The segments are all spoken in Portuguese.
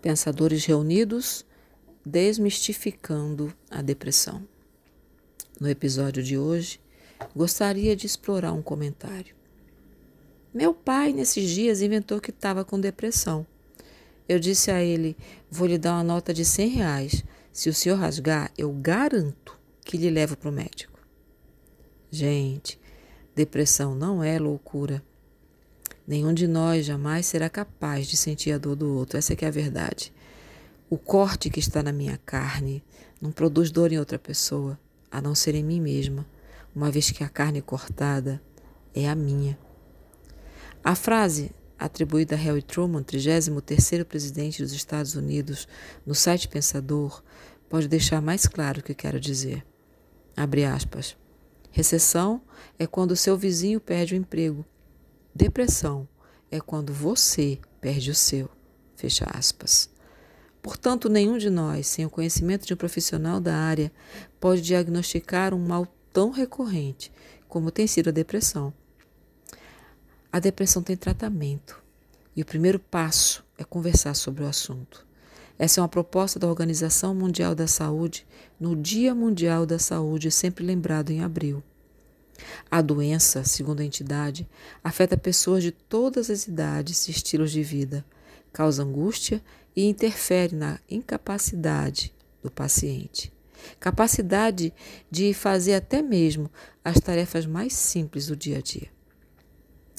Pensadores reunidos desmistificando a depressão. No episódio de hoje, gostaria de explorar um comentário. Meu pai, nesses dias, inventou que estava com depressão. Eu disse a ele: Vou lhe dar uma nota de 100 reais. Se o senhor rasgar, eu garanto que lhe levo para o médico. Gente, depressão não é loucura. Nenhum de nós jamais será capaz de sentir a dor do outro. Essa é que é a verdade. O corte que está na minha carne não produz dor em outra pessoa, a não ser em mim mesma, uma vez que a carne cortada é a minha. A frase atribuída a Harry Truman, 33º presidente dos Estados Unidos, no site Pensador, pode deixar mais claro o que quero dizer. Abre aspas. Recessão é quando seu vizinho perde o emprego Depressão é quando você perde o seu. Fecha aspas. Portanto, nenhum de nós, sem o conhecimento de um profissional da área, pode diagnosticar um mal tão recorrente como tem sido a depressão. A depressão tem tratamento e o primeiro passo é conversar sobre o assunto. Essa é uma proposta da Organização Mundial da Saúde no Dia Mundial da Saúde, sempre lembrado em abril. A doença, segundo a entidade, afeta pessoas de todas as idades e estilos de vida, causa angústia e interfere na incapacidade do paciente. Capacidade de fazer até mesmo as tarefas mais simples do dia a dia.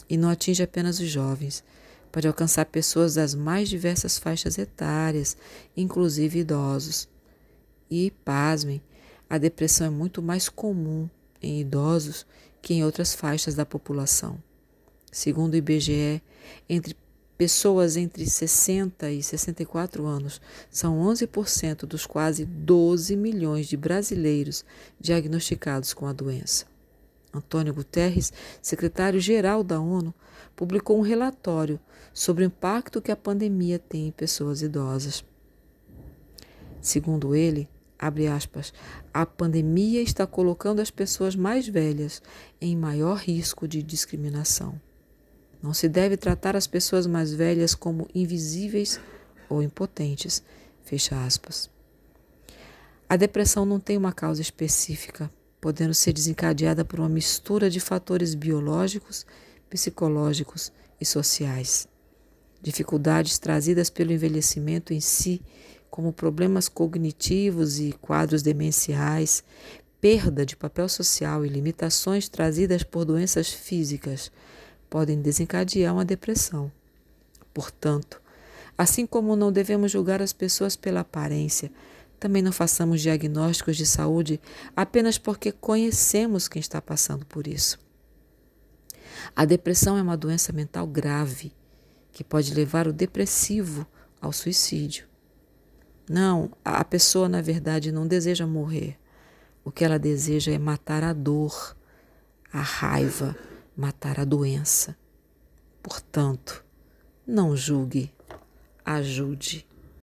E não atinge apenas os jovens, pode alcançar pessoas das mais diversas faixas etárias, inclusive idosos. E, pasmem, a depressão é muito mais comum em idosos que em outras faixas da população. Segundo o IBGE, entre pessoas entre 60 e 64 anos, são 11% dos quase 12 milhões de brasileiros diagnosticados com a doença. Antônio Guterres, secretário-geral da ONU, publicou um relatório sobre o impacto que a pandemia tem em pessoas idosas. Segundo ele, abre aspas, a pandemia está colocando as pessoas mais velhas em maior risco de discriminação. Não se deve tratar as pessoas mais velhas como invisíveis ou impotentes. Fecha aspas. A depressão não tem uma causa específica, podendo ser desencadeada por uma mistura de fatores biológicos, psicológicos e sociais. Dificuldades trazidas pelo envelhecimento em si como problemas cognitivos e quadros demenciais, perda de papel social e limitações trazidas por doenças físicas podem desencadear uma depressão. Portanto, assim como não devemos julgar as pessoas pela aparência, também não façamos diagnósticos de saúde apenas porque conhecemos quem está passando por isso. A depressão é uma doença mental grave que pode levar o depressivo ao suicídio. Não, a pessoa na verdade não deseja morrer. O que ela deseja é matar a dor, a raiva, matar a doença. Portanto, não julgue, ajude.